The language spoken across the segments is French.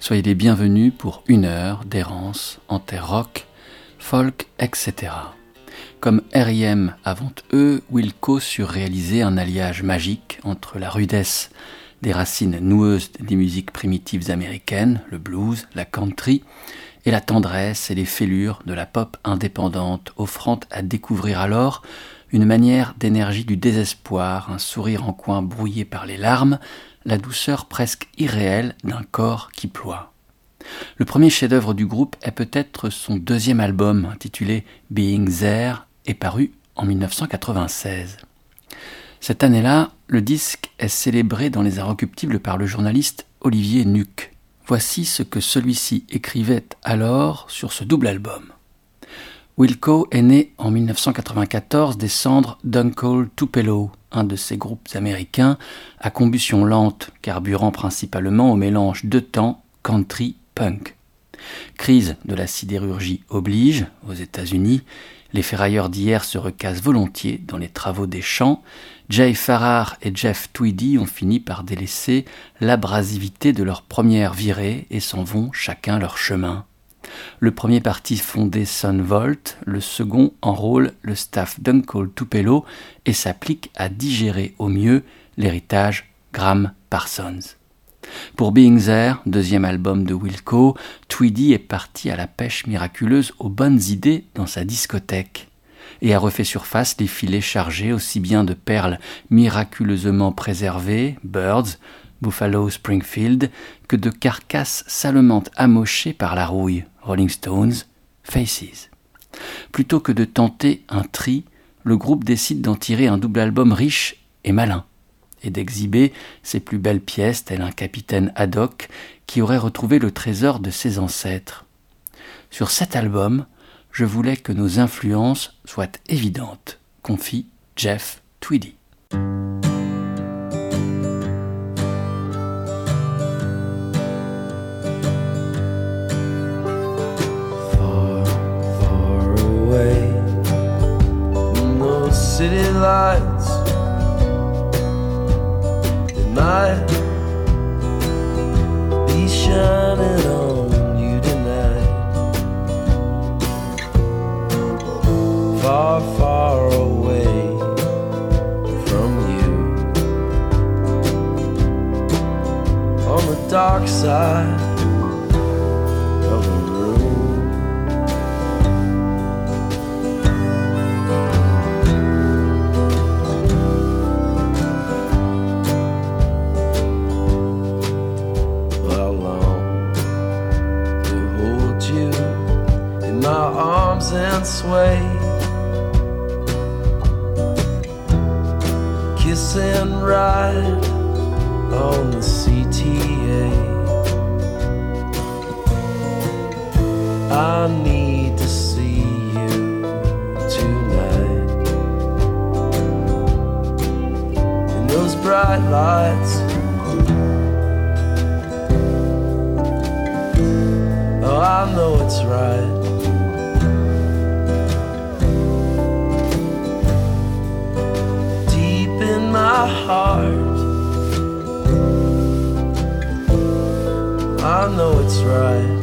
Soyez les bienvenus pour une heure d'errance en terre rock, folk, etc. Comme R.I.M. avant eux, Wilco surréalisait un alliage magique entre la rudesse des racines noueuses des musiques primitives américaines, le blues, la country, et la tendresse et les fêlures de la pop indépendante, offrant à découvrir alors une manière d'énergie du désespoir, un sourire en coin brouillé par les larmes, la douceur presque irréelle d'un corps qui ploie. Le premier chef-d'œuvre du groupe est peut-être son deuxième album, intitulé Being There, et paru en 1996. Cette année-là, le disque est célébré dans les Inrecuptibles par le journaliste Olivier Nuc. Voici ce que celui-ci écrivait alors sur ce double album. Wilco est né en 1994 des cendres d'Uncle Tupelo, un de ces groupes américains à combustion lente, carburant principalement au mélange de temps country punk. Crise de la sidérurgie oblige, aux États-Unis, les ferrailleurs d'hier se recassent volontiers dans les travaux des champs. Jay Farrar et Jeff Tweedy ont fini par délaisser l'abrasivité de leur première virée et s'en vont chacun leur chemin. Le premier parti fondé Sunvolt, le second enrôle le staff d'Uncle Tupelo et s'applique à digérer au mieux l'héritage Graham Parsons. Pour Being There, deuxième album de Wilco, Tweedy est parti à la pêche miraculeuse aux bonnes idées dans sa discothèque et a refait surface les filets chargés aussi bien de perles miraculeusement préservées, Birds, Buffalo Springfield, que de carcasses salement amochées par la rouille, Rolling Stones, Faces. Plutôt que de tenter un tri, le groupe décide d'en tirer un double album riche et malin, et d'exhiber ses plus belles pièces, tel un capitaine Haddock qui aurait retrouvé le trésor de ses ancêtres. Sur cet album, je voulais que nos influences soient évidentes, confie Jeff Tweedy. Be shining on you tonight. Far far away from you. On the dark side and sway. Kiss and ride on the CTA. I need to see you tonight. In those bright lights. Oh, I know it's right. My heart. I know it's right.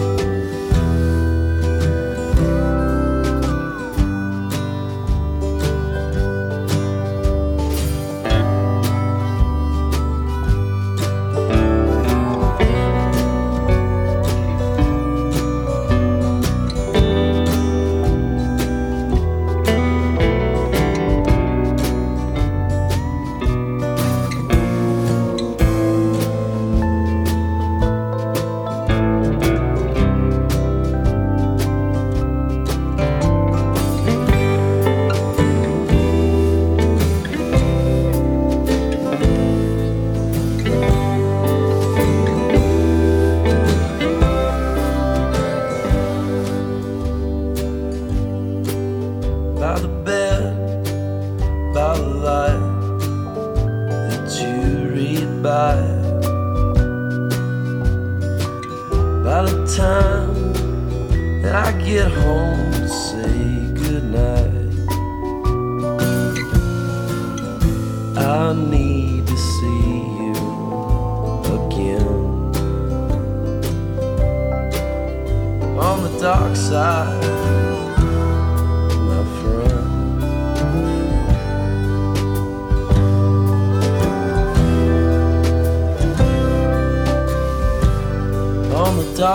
Les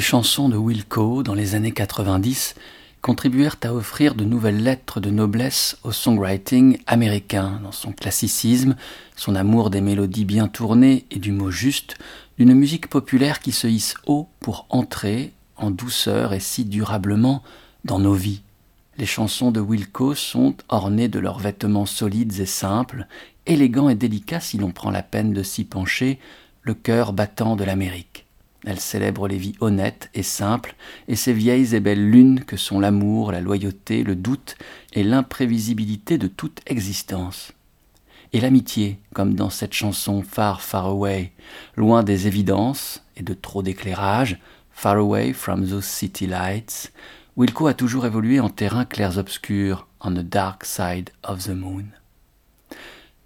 chansons de Wilco dans les années 90 contribuèrent à offrir de nouvelles lettres de noblesse au songwriting américain, dans son classicisme, son amour des mélodies bien tournées et du mot juste, d'une musique populaire qui se hisse haut pour entrer en douceur et si durablement dans nos vies. Les chansons de Wilco sont ornées de leurs vêtements solides et simples, élégants et délicats si l'on prend la peine de s'y pencher, le cœur battant de l'Amérique. Elle célèbre les vies honnêtes et simples, et ces vieilles et belles lunes que sont l'amour, la loyauté, le doute et l'imprévisibilité de toute existence. Et l'amitié, comme dans cette chanson Far, Far Away, loin des évidences et de trop d'éclairage, Far Away from those city lights, Wilco a toujours évolué en terrain clairs-obscurs, on the dark side of the moon.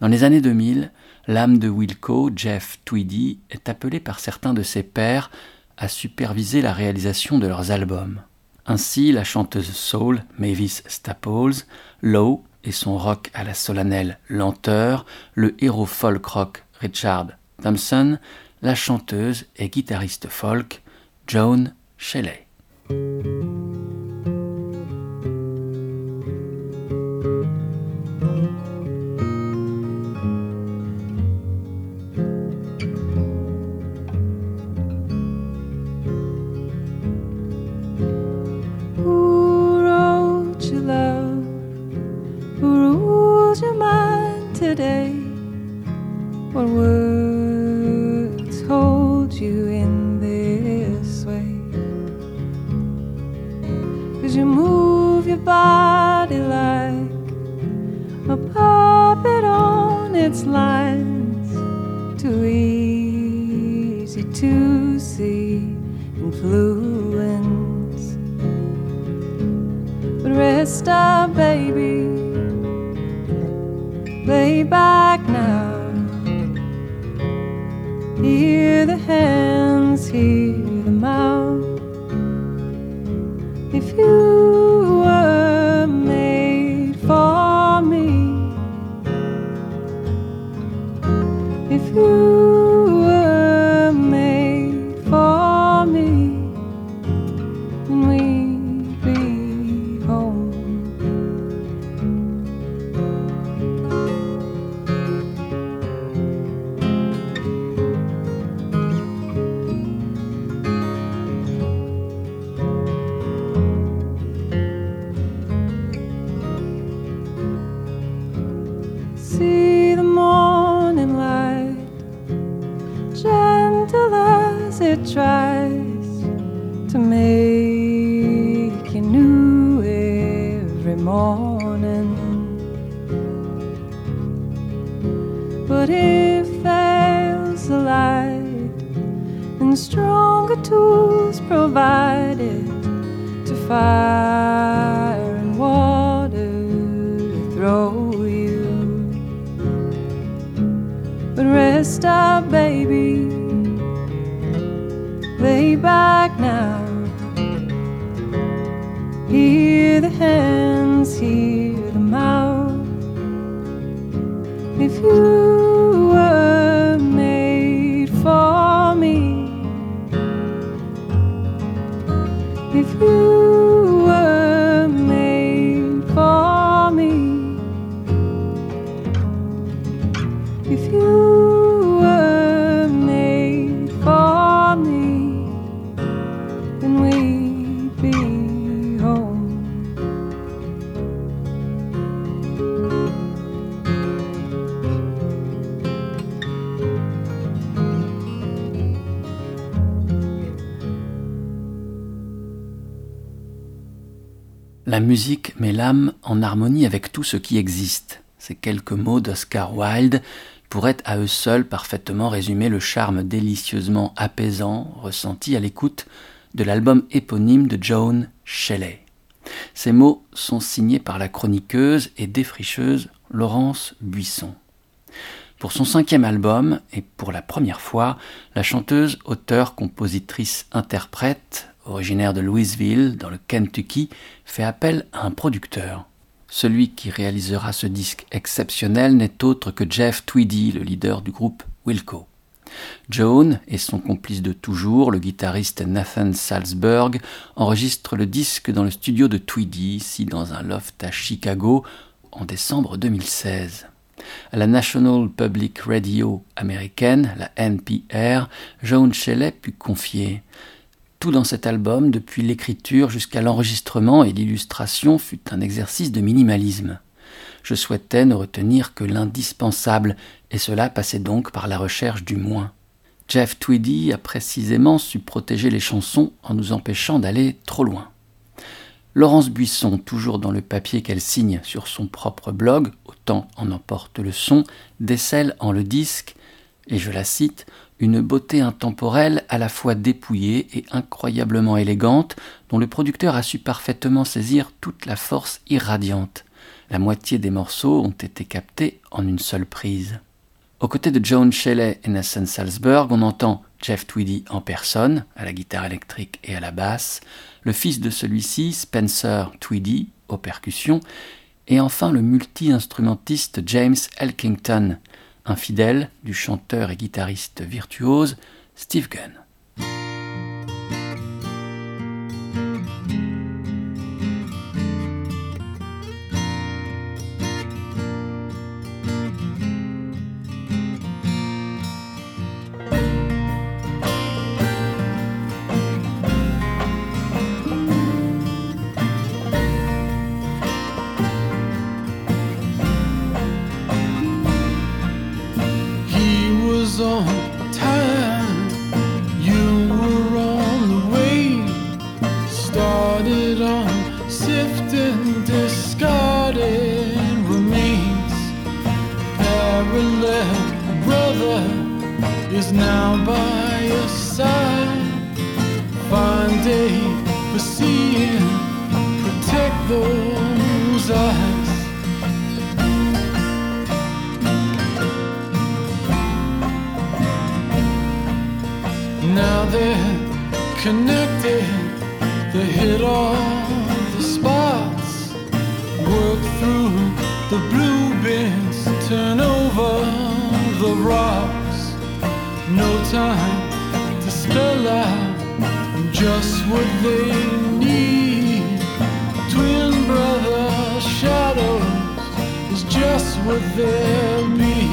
Dans les années 2000, l'âme de Wilco, Jeff Tweedy, est appelé par certains de ses pairs à superviser la réalisation de leurs albums. Ainsi, la chanteuse soul Mavis Staples, Low et son rock à la solennelle lenteur, le héros folk rock Richard Thompson, la chanteuse et guitariste folk Joan Shelley. back now. Hear the hands, hear the mouth. If you musique met l'âme en harmonie avec tout ce qui existe. Ces quelques mots d'Oscar Wilde pourraient à eux seuls parfaitement résumer le charme délicieusement apaisant ressenti à l'écoute de l'album éponyme de Joan Shelley. Ces mots sont signés par la chroniqueuse et défricheuse Laurence Buisson. Pour son cinquième album, et pour la première fois, la chanteuse, auteure, compositrice, interprète, originaire de Louisville, dans le Kentucky, fait appel à un producteur. Celui qui réalisera ce disque exceptionnel n'est autre que Jeff Tweedy, le leader du groupe Wilco. Joan et son complice de toujours, le guitariste Nathan Salzberg, enregistrent le disque dans le studio de Tweedy, ici dans un loft à Chicago, en décembre 2016. À la National Public Radio américaine, la NPR, Joan Shelley put confier tout dans cet album, depuis l'écriture jusqu'à l'enregistrement et l'illustration, fut un exercice de minimalisme. Je souhaitais ne retenir que l'indispensable, et cela passait donc par la recherche du moins. Jeff Tweedy a précisément su protéger les chansons en nous empêchant d'aller trop loin. Laurence Buisson, toujours dans le papier qu'elle signe sur son propre blog, Autant en emporte le son, décèle en le disque, et je la cite, une beauté intemporelle à la fois dépouillée et incroyablement élégante, dont le producteur a su parfaitement saisir toute la force irradiante. La moitié des morceaux ont été captés en une seule prise. Aux côtés de Joan Shelley et Nathan Salzberg, on entend Jeff Tweedy en personne, à la guitare électrique et à la basse, le fils de celui-ci, Spencer Tweedy, aux percussions, et enfin le multi-instrumentiste James Elkington, infidèle du chanteur et guitariste virtuose Steve Gunn. connected. They hit all the spots, work through the blue bins, turn over the rocks. No time to spell out just what they need. Twin brother shadows is just what they'll be.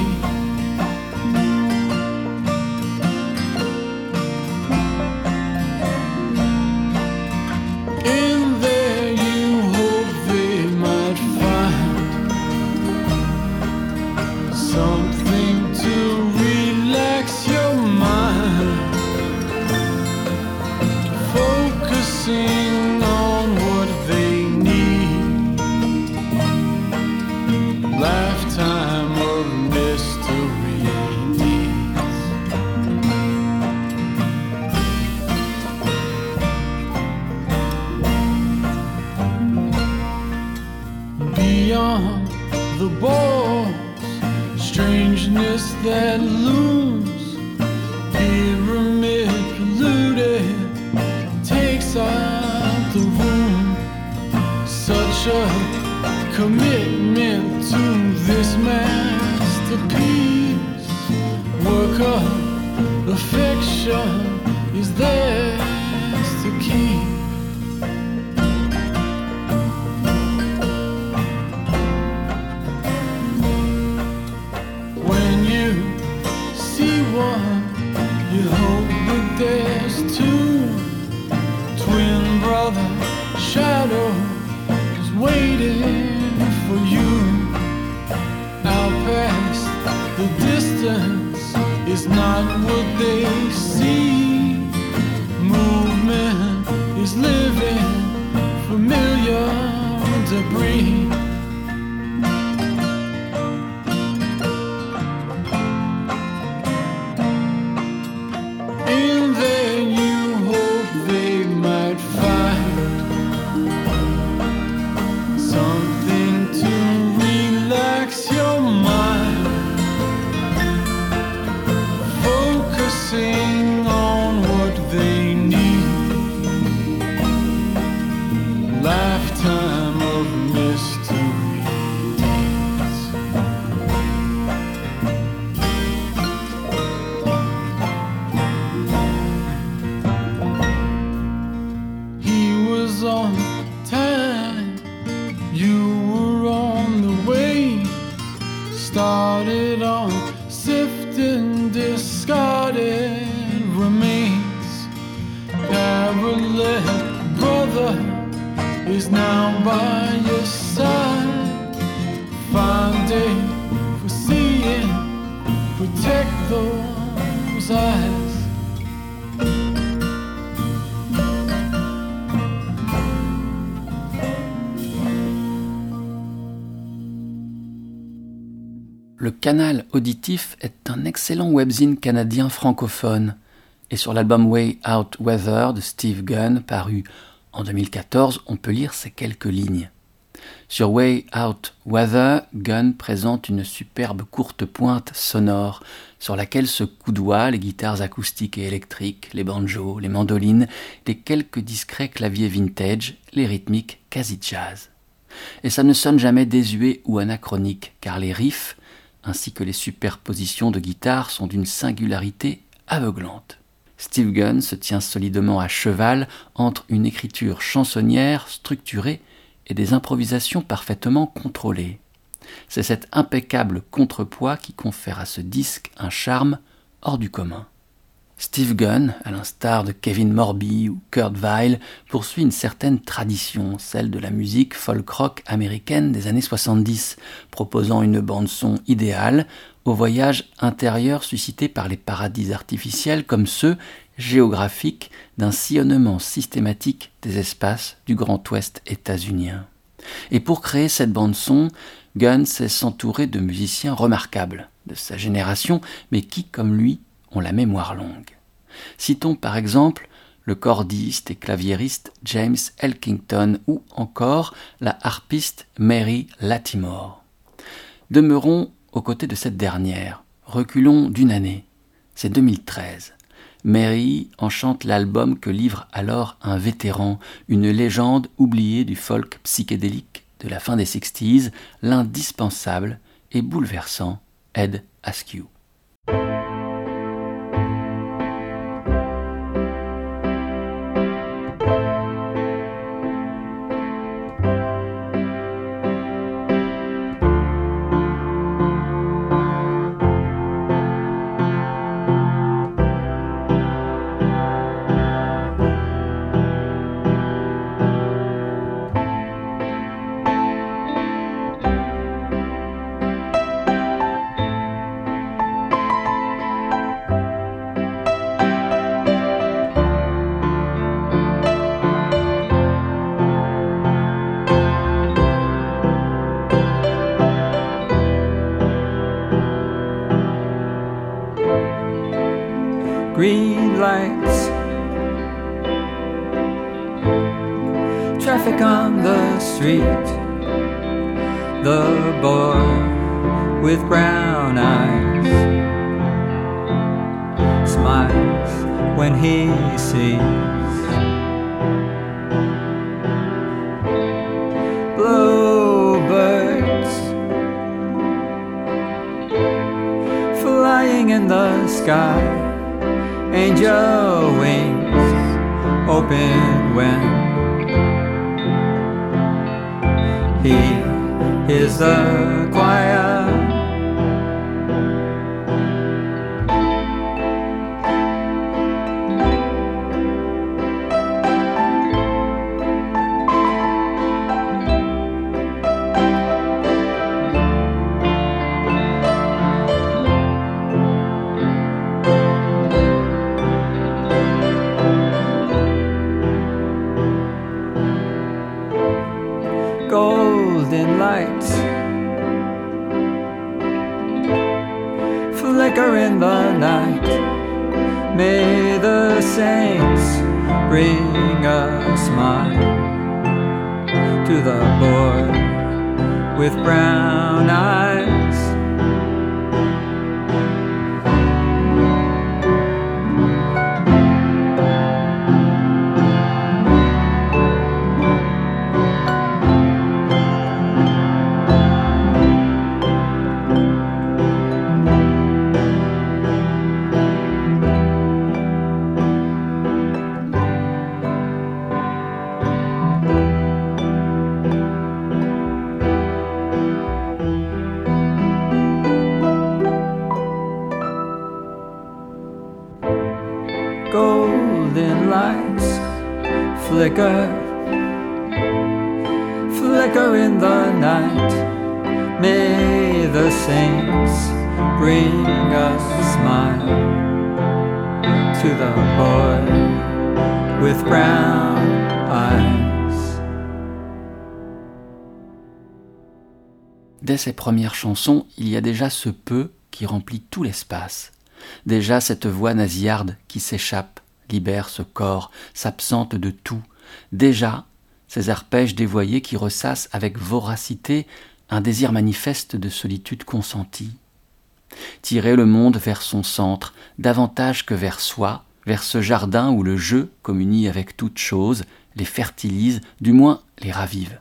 presence is not what they est un excellent webzine canadien francophone. Et sur l'album Way Out Weather de Steve Gunn, paru en 2014, on peut lire ces quelques lignes. Sur Way Out Weather, Gunn présente une superbe courte pointe sonore sur laquelle se coudoient les guitares acoustiques et électriques, les banjos, les mandolines, les quelques discrets claviers vintage, les rythmiques quasi jazz. Et ça ne sonne jamais désuet ou anachronique, car les riffs, ainsi que les superpositions de guitares sont d'une singularité aveuglante. Steve Gunn se tient solidement à cheval entre une écriture chansonnière structurée et des improvisations parfaitement contrôlées. C'est cet impeccable contrepoids qui confère à ce disque un charme hors du commun. Steve Gunn, à l'instar de Kevin Morby ou Kurt Weill, poursuit une certaine tradition, celle de la musique folk-rock américaine des années 70, proposant une bande-son idéale au voyage intérieur suscité par les paradis artificiels comme ceux géographiques d'un sillonnement systématique des espaces du Grand Ouest états-unien. Et pour créer cette bande-son, Gunn sait s'entourer de musiciens remarquables, de sa génération, mais qui, comme lui, la mémoire longue. Citons par exemple le cordiste et claviériste James Elkington ou encore la harpiste Mary Latimore. Demeurons aux côtés de cette dernière. Reculons d'une année. C'est 2013. Mary enchante l'album que livre alors un vétéran, une légende oubliée du folk psychédélique de la fin des 60s, l'indispensable et bouleversant Ed Askew. Premières chansons, il y a déjà ce peu qui remplit tout l'espace. Déjà cette voix nasillarde qui s'échappe, libère ce corps, s'absente de tout. Déjà ces arpèges dévoyés qui ressassent avec voracité un désir manifeste de solitude consentie. Tirer le monde vers son centre, davantage que vers soi, vers ce jardin où le jeu communie avec toute chose, les fertilise, du moins les ravive.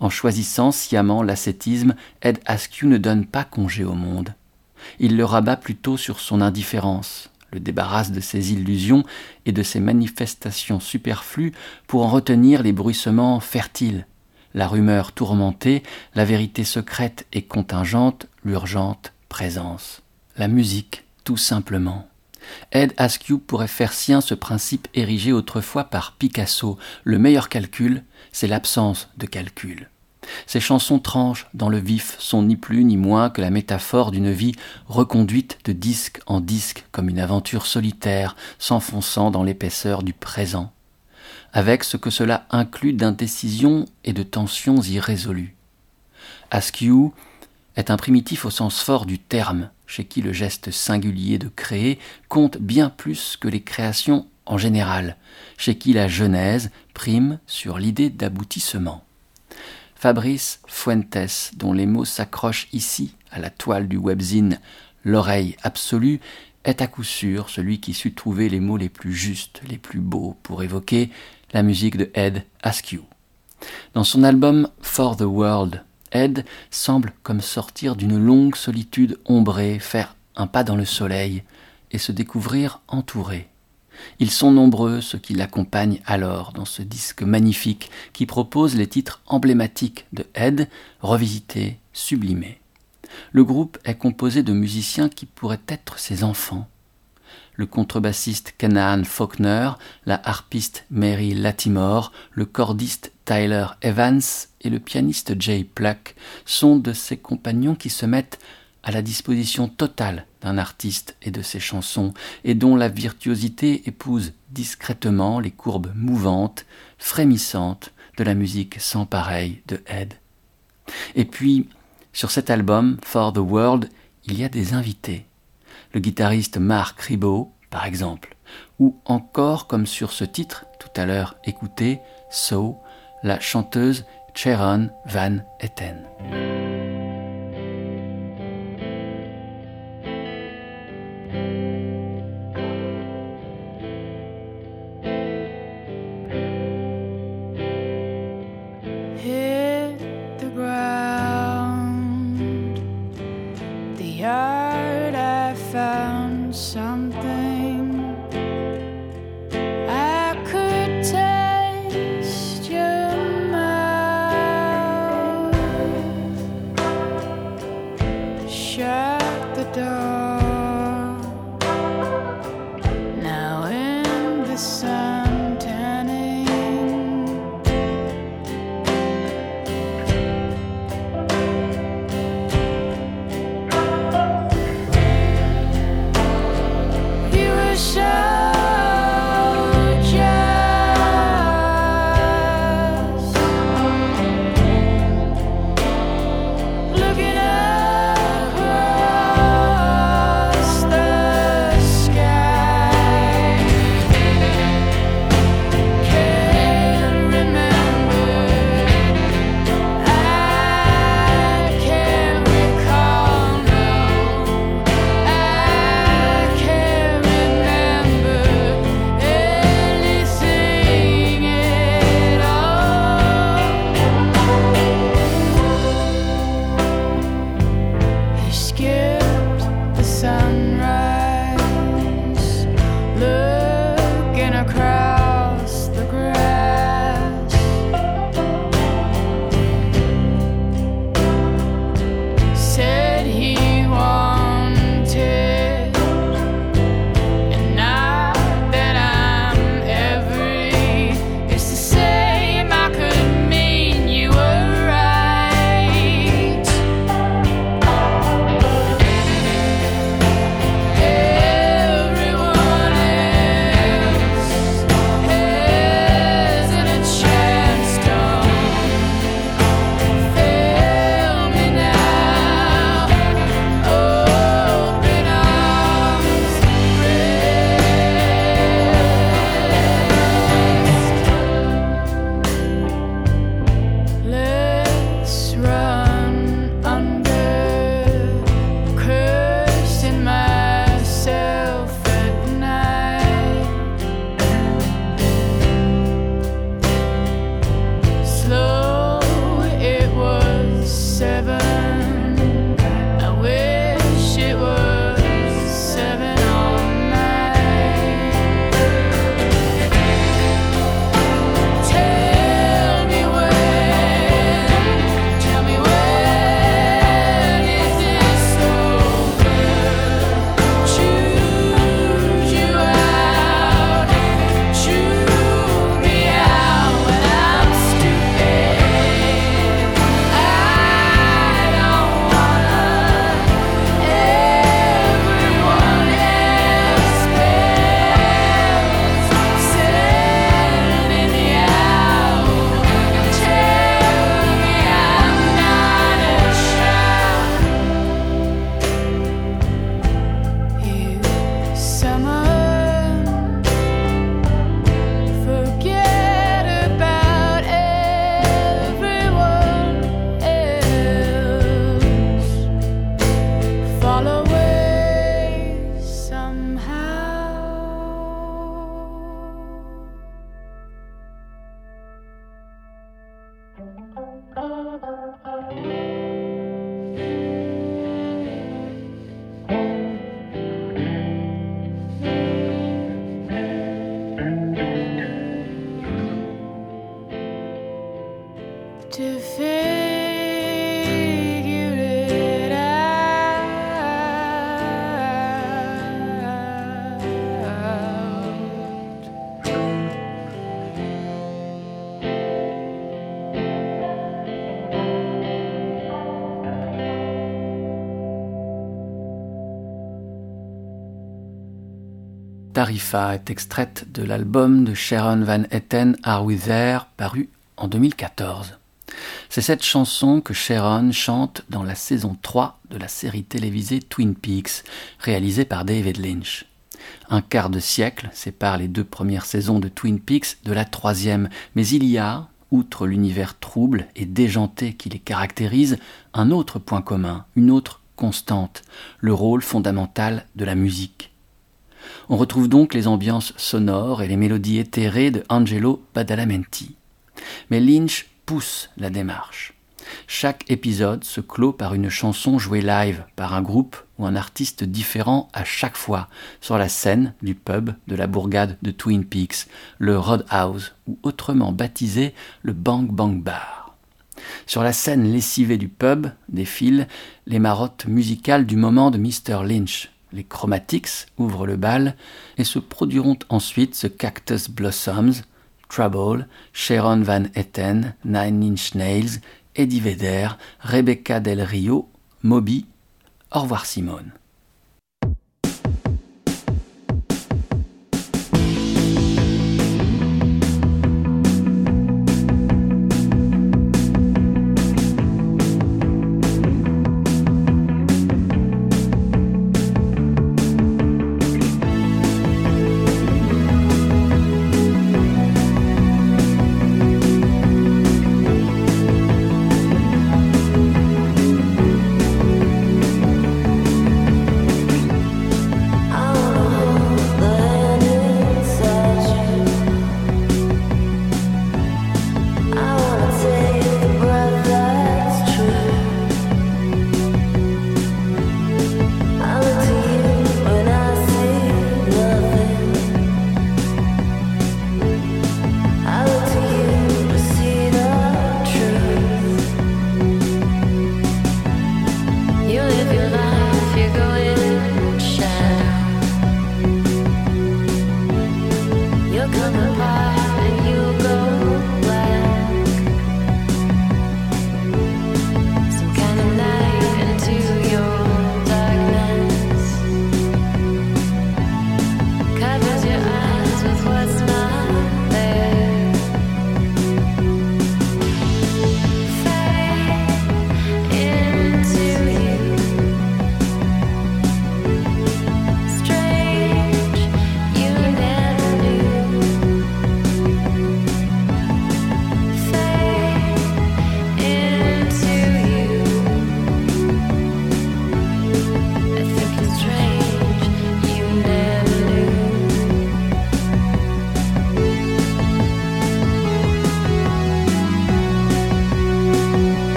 En choisissant sciemment l'ascétisme, Ed Askew ne donne pas congé au monde. Il le rabat plutôt sur son indifférence, le débarrasse de ses illusions et de ses manifestations superflues pour en retenir les bruissements fertiles, la rumeur tourmentée, la vérité secrète et contingente, l'urgente présence. La musique, tout simplement. Ed Askew pourrait faire sien ce principe érigé autrefois par Picasso. Le meilleur calcul, c'est l'absence de calcul. Ces chansons tranchent dans le vif, sont ni plus ni moins que la métaphore d'une vie reconduite de disque en disque comme une aventure solitaire s'enfonçant dans l'épaisseur du présent avec ce que cela inclut d'indécision et de tensions irrésolues. Askew est un primitif au sens fort du terme, chez qui le geste singulier de créer compte bien plus que les créations en général, chez qui la genèse prime sur l'idée d'aboutissement. Fabrice Fuentes, dont les mots s'accrochent ici à la toile du webzine L'oreille absolue, est à coup sûr celui qui sut trouver les mots les plus justes, les plus beaux pour évoquer la musique de Ed Askew. Dans son album For the World, Ed semble comme sortir d'une longue solitude ombrée, faire un pas dans le soleil et se découvrir entouré. Ils sont nombreux ceux qui l'accompagnent alors dans ce disque magnifique qui propose les titres emblématiques de Ed, revisités, sublimés. Le groupe est composé de musiciens qui pourraient être ses enfants, le contrebassiste Canaan Faulkner, la harpiste Mary Latimore, le cordiste Tyler Evans et le pianiste Jay Pluck sont de ces compagnons qui se mettent à la disposition totale d'un artiste et de ses chansons, et dont la virtuosité épouse discrètement les courbes mouvantes, frémissantes de la musique sans pareille de Ed. Et puis, sur cet album, For the World, il y a des invités le guitariste Mark Ribot, par exemple, ou encore, comme sur ce titre tout à l'heure écouté, So, la chanteuse Sharon Van Etten. Est extraite de l'album de Sharon Van Etten Are We There, paru en 2014. C'est cette chanson que Sharon chante dans la saison 3 de la série télévisée Twin Peaks, réalisée par David Lynch. Un quart de siècle sépare les deux premières saisons de Twin Peaks de la troisième, mais il y a, outre l'univers trouble et déjanté qui les caractérise, un autre point commun, une autre constante, le rôle fondamental de la musique. On retrouve donc les ambiances sonores et les mélodies éthérées de Angelo Badalamenti. Mais Lynch pousse la démarche. Chaque épisode se clôt par une chanson jouée live par un groupe ou un artiste différent à chaque fois sur la scène du pub de la bourgade de Twin Peaks, le Roadhouse ou autrement baptisé le Bang Bang Bar. Sur la scène lessivée du pub défilent les marottes musicales du moment de Mr. Lynch, les Chromatics ouvrent le bal et se produiront ensuite The Cactus Blossoms, Trouble, Sharon Van Etten, Nine Inch Nails, Eddie Vedder, Rebecca Del Rio, Moby. Au revoir Simone.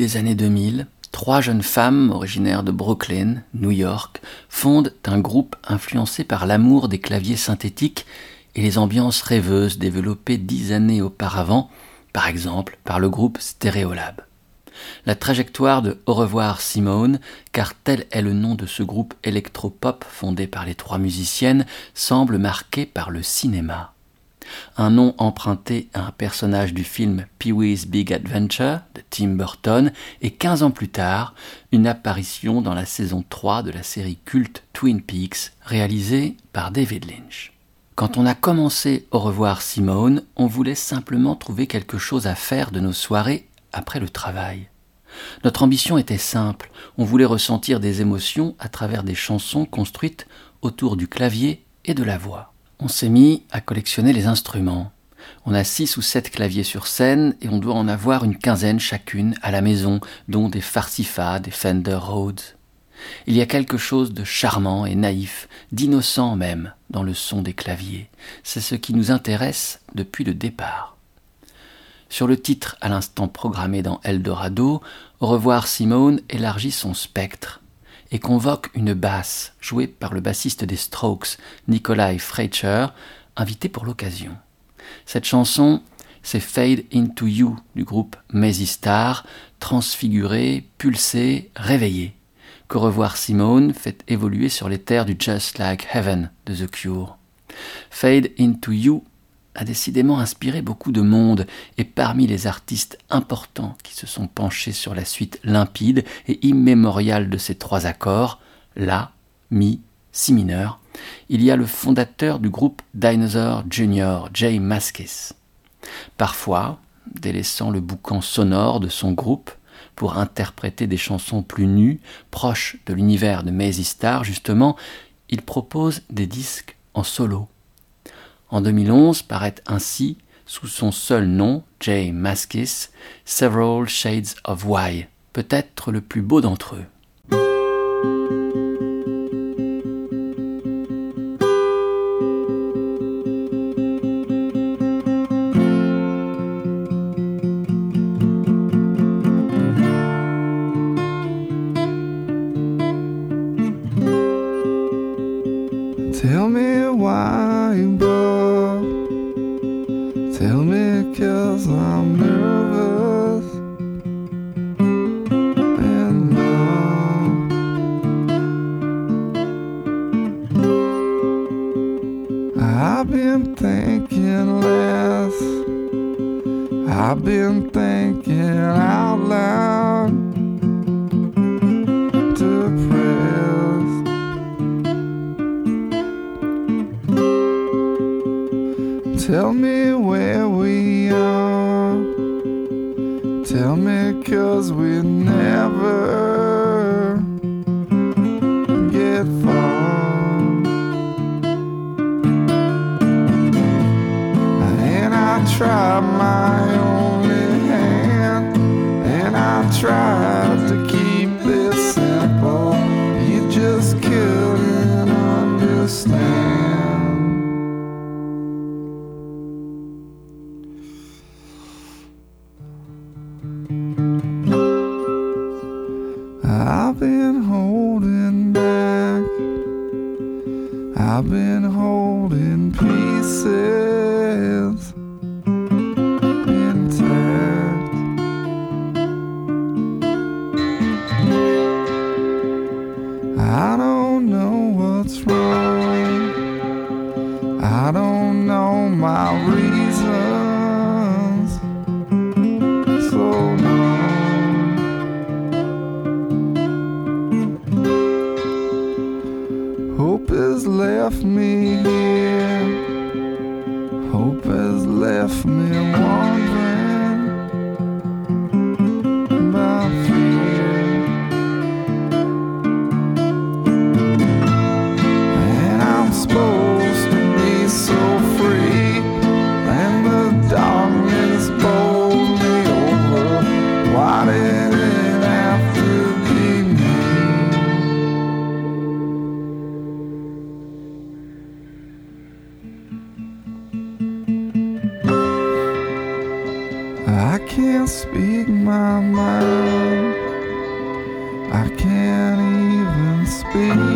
Des années 2000, trois jeunes femmes originaires de Brooklyn, New York, fondent un groupe influencé par l'amour des claviers synthétiques et les ambiances rêveuses développées dix années auparavant, par exemple par le groupe Stereolab. La trajectoire de Au revoir Simone, car tel est le nom de ce groupe électropop fondé par les trois musiciennes, semble marquée par le cinéma un nom emprunté à un personnage du film Pee-wee's Big Adventure de Tim Burton, et 15 ans plus tard, une apparition dans la saison 3 de la série culte Twin Peaks, réalisée par David Lynch. Quand on a commencé Au revoir Simone, on voulait simplement trouver quelque chose à faire de nos soirées après le travail. Notre ambition était simple, on voulait ressentir des émotions à travers des chansons construites autour du clavier et de la voix on s'est mis à collectionner les instruments. On a six ou sept claviers sur scène et on doit en avoir une quinzaine chacune à la maison, dont des Farsifa, des Fender Rhodes. Il y a quelque chose de charmant et naïf, d'innocent même, dans le son des claviers. C'est ce qui nous intéresse depuis le départ. Sur le titre à l'instant programmé dans Eldorado, revoir Simone élargit son spectre et convoque une basse jouée par le bassiste des Strokes, Nikolai Freitscher, invité pour l'occasion. Cette chanson, c'est Fade Into You du groupe Mazy Star, transfiguré, pulsé, réveillé, que Revoir Simone fait évoluer sur les terres du Just Like Heaven de The Cure. Fade Into You a décidément inspiré beaucoup de monde, et parmi les artistes importants qui se sont penchés sur la suite limpide et immémoriale de ces trois accords, La, Mi, Si mineur, il y a le fondateur du groupe Dinosaur Jr., Jay Maskis. Parfois, délaissant le boucan sonore de son groupe pour interpréter des chansons plus nues, proches de l'univers de Maisy Star, justement, il propose des disques en solo en 2011 paraît ainsi, sous son seul nom, Jay Maskis, Several Shades of Why, peut-être le plus beau d'entre eux. Tell me where we are. Tell me, cause we never get far. And I try my 嗯。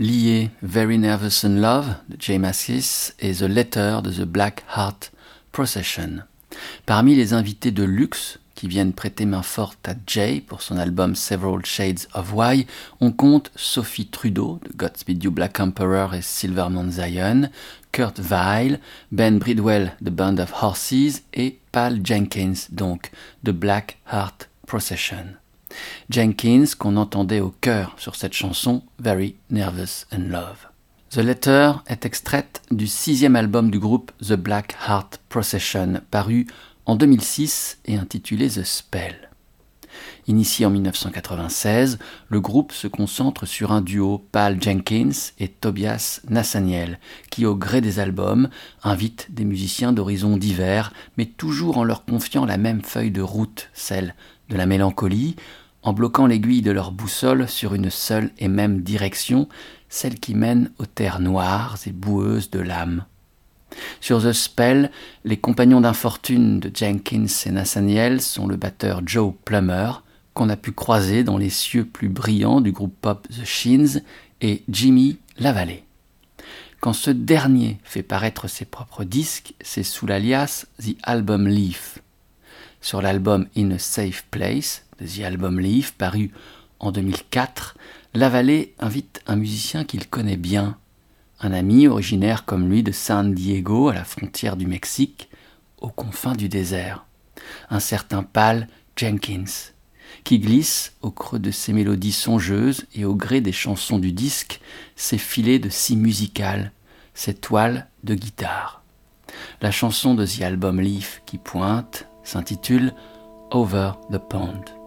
Lié Very Nervous in Love de Jay Mascis et The Letter de The Black Heart Procession. Parmi les invités de luxe qui viennent prêter main forte à Jay pour son album Several Shades of Why, on compte Sophie Trudeau de Godspeed You Black Emperor et Silverman Zion, Kurt Weill, Ben Bridwell de Band of Horses et Pal Jenkins donc de Black Heart Procession. Jenkins qu'on entendait au chœur sur cette chanson Very Nervous in Love. The Letter est extraite du sixième album du groupe The Black Heart Procession, paru en 2006 et intitulé The Spell. Initié en 1996, le groupe se concentre sur un duo Pal Jenkins et Tobias Nathaniel, qui au gré des albums invitent des musiciens d'horizons divers, mais toujours en leur confiant la même feuille de route, celle de la mélancolie, en bloquant l'aiguille de leur boussole sur une seule et même direction, celle qui mène aux terres noires et boueuses de l'âme. Sur The Spell, les compagnons d'infortune de Jenkins et Nathaniel sont le batteur Joe Plummer, qu'on a pu croiser dans les cieux plus brillants du groupe pop The Shins, et Jimmy Lavallée. Quand ce dernier fait paraître ses propres disques, c'est sous l'alias The Album Leaf. Sur l'album In a Safe Place, The Album Leaf, paru en 2004, Lavallée invite un musicien qu'il connaît bien, un ami originaire comme lui de San Diego, à la frontière du Mexique, aux confins du désert, un certain Pal Jenkins, qui glisse au creux de ses mélodies songeuses et au gré des chansons du disque ses filets de si musicales, ses toiles de guitare. La chanson de The Album Leaf qui pointe s'intitule Over the Pond.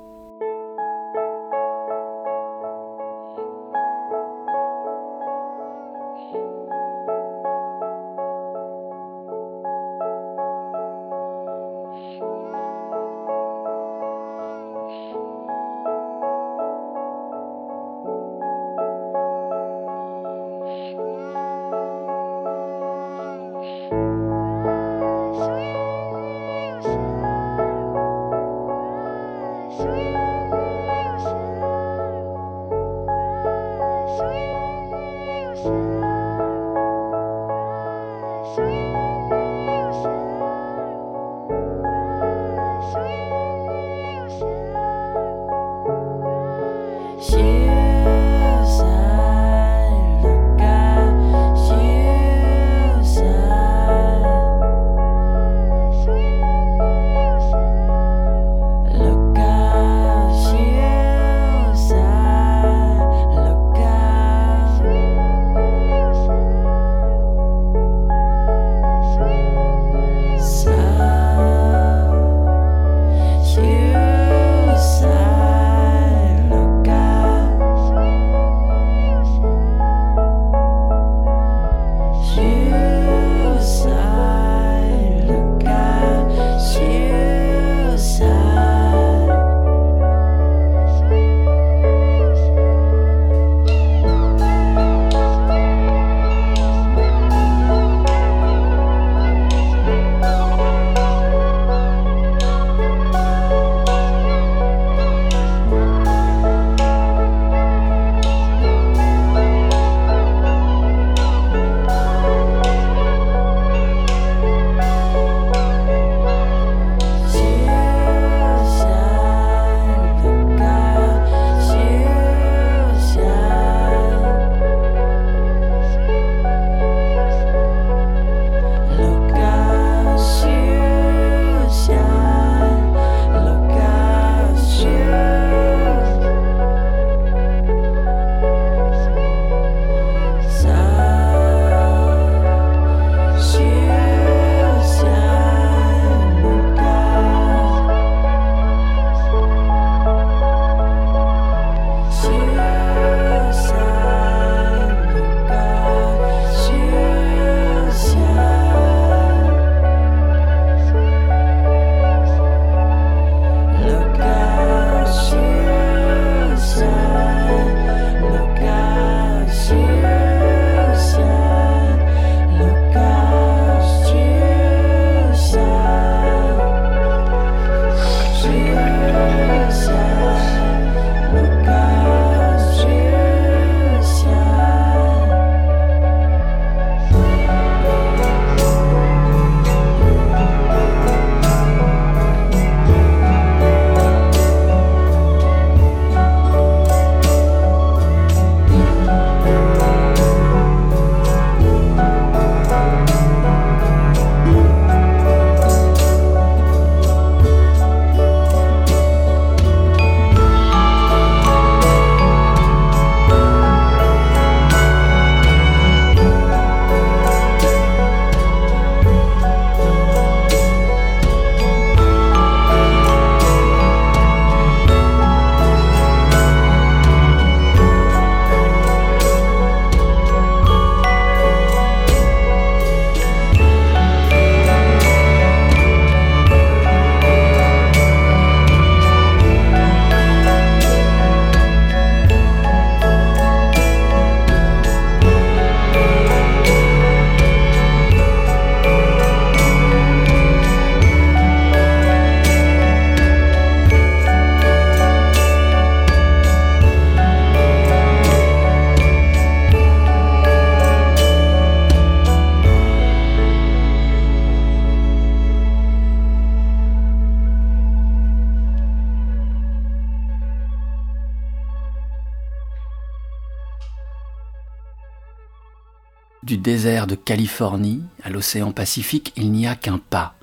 Désert de Californie à l'océan Pacifique, il n'y a qu'un pas.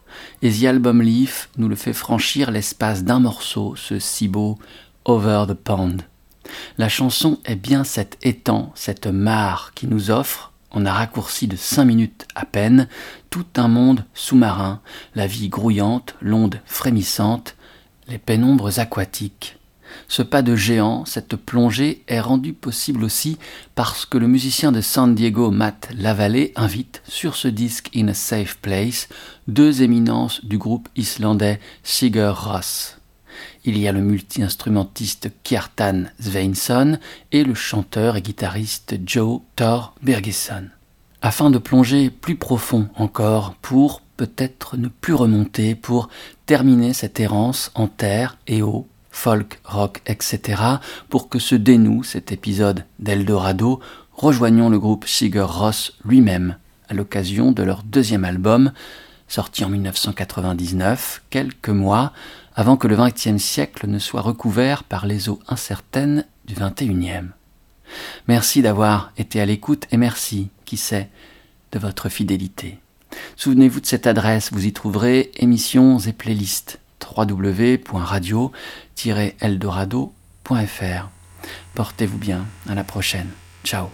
Et The Album Leaf nous le fait franchir l'espace d'un morceau, ce si beau Over the Pond. La chanson est bien cet étang, cette mare qui nous offre, en un raccourci de cinq minutes à peine, tout un monde sous-marin, la vie grouillante, l'onde frémissante, les pénombres aquatiques. Ce pas de géant, cette plongée est rendue possible aussi parce que le musicien de San Diego, Matt Lavallée, invite sur ce disque In a Safe Place deux éminences du groupe islandais Sigur Rós. Il y a le multi-instrumentiste Kjartan Sveinsson et le chanteur et guitariste Joe Thor Bergesson. Afin de plonger plus profond encore pour peut-être ne plus remonter, pour terminer cette errance en terre et eau folk, rock, etc., pour que se dénoue cet épisode d'Eldorado, rejoignons le groupe Sigur Ross lui-même, à l'occasion de leur deuxième album, sorti en 1999, quelques mois avant que le XXe siècle ne soit recouvert par les eaux incertaines du XXIe. Merci d'avoir été à l'écoute et merci, qui sait, de votre fidélité. Souvenez-vous de cette adresse, vous y trouverez émissions et playlists www.radio-eldorado.fr. Portez-vous bien, à la prochaine. Ciao.